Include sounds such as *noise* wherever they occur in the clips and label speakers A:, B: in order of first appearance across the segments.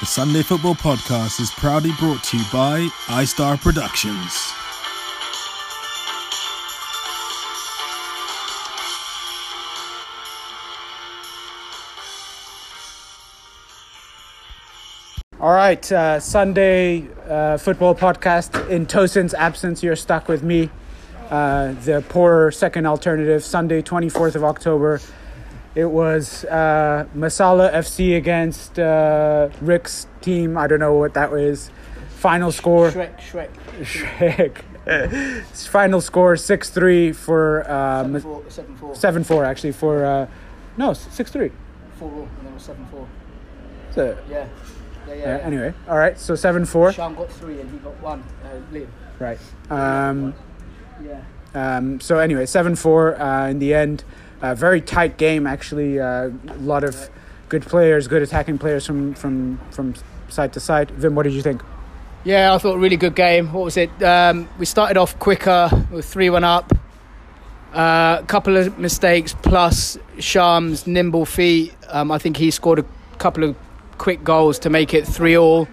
A: The Sunday Football Podcast is proudly brought to you by iStar Productions.
B: All right, uh, Sunday uh, football podcast. In Tosin's absence, you're stuck with me, uh, the poor second alternative. Sunday, 24th of October. It was uh, Masala FC against uh, Rick's team. I don't know what that is. Final score.
C: Shrek, Shrek.
B: Shrek. *laughs* Final score 6 3 for. Um,
C: 7 4, 7 4.
B: 7 4, actually, for. Uh, no, 6 3.
C: 4 all, and then it was 7 4.
B: So,
C: Yeah. Yeah, yeah.
B: uh,
C: yeah.
B: anyway, all right, so 7 4.
C: Sean got 3 and he got 1. Uh, Liam.
B: Right. Um,
C: Yeah.
B: Um, so anyway, seven four uh, in the end. Uh, very tight game actually. Uh, a lot of good players, good attacking players from from from side to side. Vim, what did you think?
C: Yeah, I thought really good game. What was it? Um, we started off quicker with 3 1 up. A uh, couple of mistakes plus Sham's nimble feet. Um, I think he scored a couple of quick goals to make it 3 all.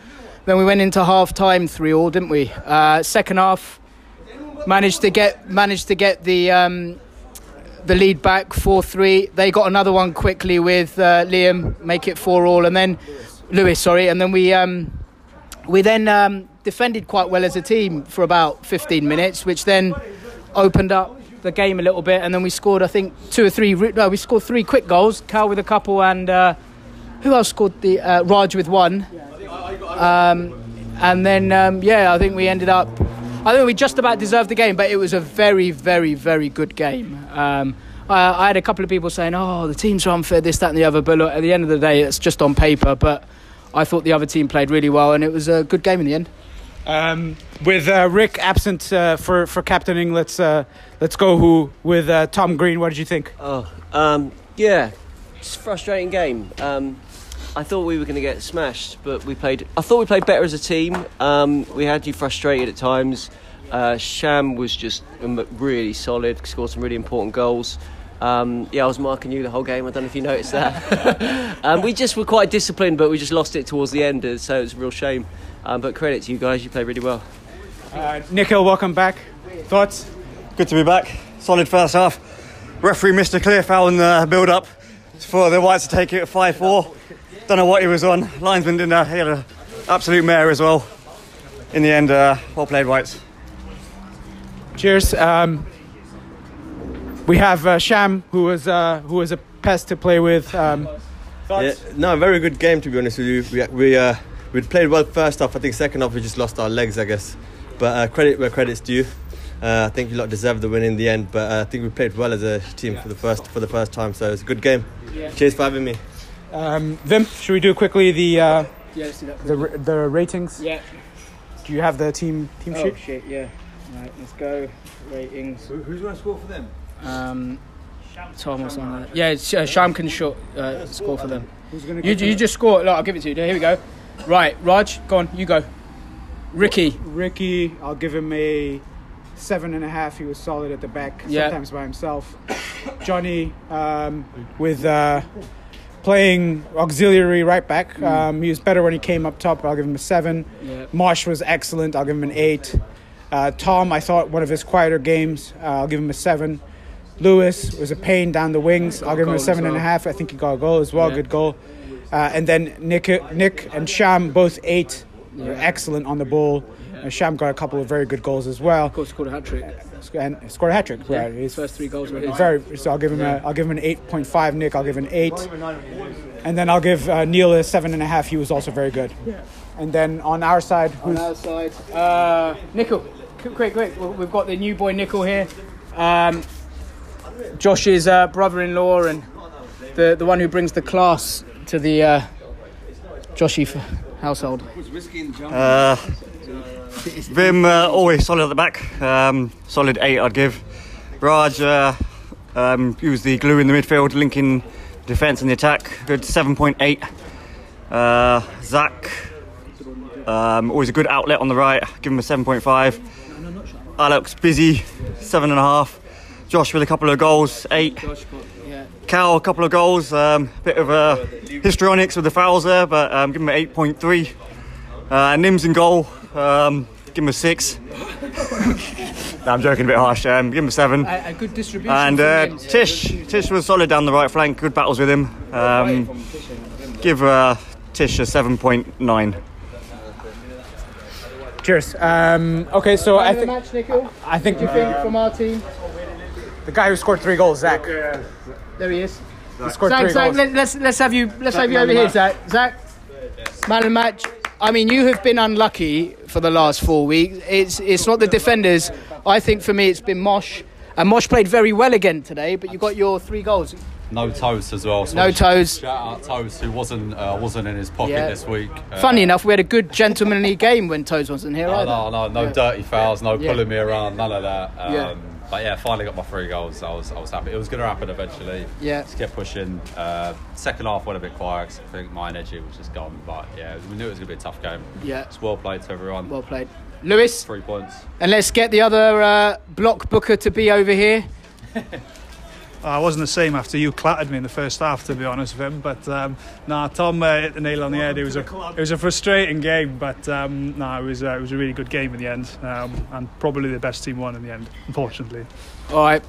C: Then we went into half time 3 all, didn't we? Uh, second half, managed to get managed to get the um, the lead back 4-3 they got another one quickly with uh, Liam make it 4 all and then Lewis sorry and then we um, we then um, defended quite well as a team for about 15 minutes which then opened up the game a little bit and then we scored I think two or three no we scored three quick goals Cal with a couple and uh, who else scored the uh, Raj with one? Um, and then um, yeah I think we ended up I think we just about deserved the game, but it was a very, very, very good game. Um, I, I had a couple of people saying, "Oh, the teams are unfair, this, that, and the other." But look, at the end of the day, it's just on paper. But I thought the other team played really well, and it was a good game in the end.
B: Um, with uh, Rick absent uh, for for captaining, let's uh, let's go. Who with uh, Tom Green? What did you think?
D: Oh, um, yeah, it's a frustrating game. Um, I thought we were going to get smashed, but we played. I thought we played better as a team. Um, we had you frustrated at times. Uh, Sham was just um, really solid. Scored some really important goals. Um, yeah, I was marking you the whole game. I don't know if you noticed that. *laughs* um, we just were quite disciplined, but we just lost it towards the end, uh, so it's a real shame. Um, but credit to you guys, you played really well.
B: Uh, Nikhil, welcome back. Thoughts?
E: Good to be back. Solid first half. Referee missed a clear foul in the build up for the Whites to take it at 5 4. Don't know what he was on. Linesman didn't know. He had an absolute mare as well. In the end, uh, well played, Whites.
B: Cheers. Um, we have uh, Sham, who was uh, who was a pest to play with. Um,
F: Yeah, no, very good game to be honest with you. We we uh, we played well first half. I think second half we just lost our legs, I guess. But uh, credit where credit's due. Uh, I think you lot deserved the win in the end, but uh, I think we played well as a team for the first for the first time. So it's a good game. Cheers for having me.
B: Um, Vim, should we do quickly the uh,
C: Yeah, let's do that.
B: the r- the ratings?
C: Yeah.
B: Do you have the team team
C: Oh
B: sheet?
C: shit. Yeah. Right. Let's go. Ratings.
E: Who's going to score for them?
C: Um, Tom or something. Like that. Yeah, it's, uh, Sham can short, uh, score for them.
B: Who's gonna
C: You, you just score. Look, I'll give it to you. Here we go. Right, Raj, go on. You go. Ricky.
B: Ricky, I'll give him a seven and a half. He was solid at the back,
C: Yeah.
B: sometimes by himself. *coughs* Johnny, um, with uh, playing auxiliary right back, um, he was better when he came up top. I'll give him a seven.
C: Yeah.
B: Marsh was excellent. I'll give him an eight. Uh, Tom, I thought one of his quieter games. Uh, I'll give him a seven. Lewis was a pain down the wings. I'll give him a seven and a half. I think he got a goal as well. Good goal. Uh, and then Nick, Nick and Sham both eight. Were excellent on the ball. Uh, Sham got a couple of very good goals as well,
C: Of course, scored a hat trick.
B: And scored a hat trick.
C: Yeah.
B: Right,
C: His first three goals were his.
B: very. So I'll give him a. I'll give him an eight point five. Nick, I'll give him an eight. And then I'll give uh, Neil a seven and a half. He was also very good. Yeah. And then on our side,
C: On our side, uh, Nikhil. Quick, quick, quick. We- We've got the new boy Nikhil here. Um, Josh's uh, brother-in-law and the the one who brings the class to the uh, Joshy household.
E: Uh, Vim, uh, always solid at the back. Um, solid 8, I'd give. Raj, uh, um, was the glue in the midfield, linking defence and the attack. Good 7.8. Uh, Zach, um, always a good outlet on the right. Give him a 7.5. Alex, busy, 7.5. Josh with a couple of goals, 8.
C: Josh got yeah.
E: Cal, a couple of goals. Um, bit of uh, histrionics with the fouls there, but um, give him an 8.3. Uh, Nims in goal. Um, give him a six. *laughs* no, I'm joking, a bit harsh. Um, give him a seven.
C: A, a good distribution.
E: And uh,
C: Nims.
E: Tish, Tish was solid down the right flank. Good battles with him. Um, give uh, Tish a 7.9.
B: Cheers. Um, okay, so I
C: Man of the
B: think
C: match,
B: I think
C: Do you think from our team?
B: the guy who scored three goals, Zach,
C: There he is.
B: he scored
C: Zach, Zach, let, let's let's have you let's have you over here, Zach. Zach, man of match. I mean, you have been unlucky for the last four weeks. It's it's not the defenders. I think for me, it's been Mosh, and Mosh played very well again today. But you got your three goals.
G: No toes as well. So
C: No toes.
G: Shout out toes who wasn't uh, wasn't in his pocket
C: Yeah.
G: this week. Uh,
C: Funny enough, we had a good gentlemanly game when Toes wasn't here
G: No, no, no, no dirty fouls, no
C: Yeah.
G: pulling me around, none of that. Um,
C: Yeah.
G: But yeah, finally got my three goals. I was, I was happy. It was going to happen eventually.
C: Yeah.
G: Just kept pushing. Uh, second half went a bit quiet. I think my energy was just gone. But yeah, we knew it was going to be a tough game.
C: Yeah.
G: It's well played to everyone.
C: Well played, Lewis.
G: Three points.
C: And let's get the other uh, block booker to be over here. *laughs*
H: I wasn't the same after you clattered me in the first half, to be honest with him. But um, nah, Tom uh, hit the nail on the head. It was a it was a frustrating game, but um, nah, it was uh, it was a really good game in the end, um, and probably the best team won in the end, unfortunately.
C: All right.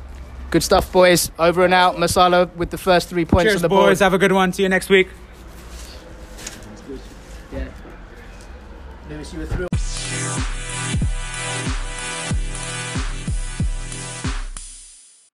C: Good stuff, boys. Over and out. Masala with the first three points
B: Cheers,
C: on the board.
B: boys. Have a good one. See you next week. Yeah.
C: Lewis, you were thrilled.